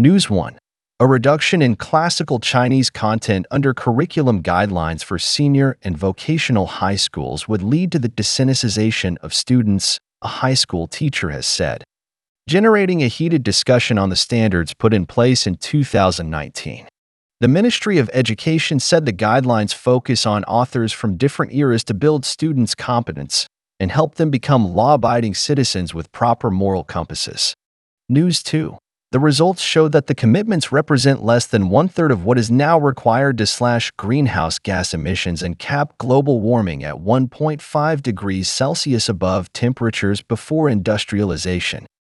News 1. A reduction in classical Chinese content under curriculum guidelines for senior and vocational high schools would lead to the desinicization of students, a high school teacher has said, generating a heated discussion on the standards put in place in 2019. The Ministry of Education said the guidelines focus on authors from different eras to build students' competence and help them become law abiding citizens with proper moral compasses. News 2. The results show that the commitments represent less than one third of what is now required to slash greenhouse gas emissions and cap global warming at 1.5 degrees Celsius above temperatures before industrialization,